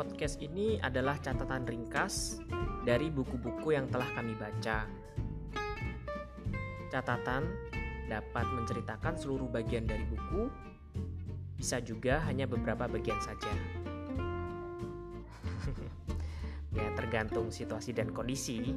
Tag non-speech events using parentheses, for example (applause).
podcast ini adalah catatan ringkas dari buku-buku yang telah kami baca. Catatan dapat menceritakan seluruh bagian dari buku, bisa juga hanya beberapa bagian saja. (laughs) ya, tergantung situasi dan kondisi.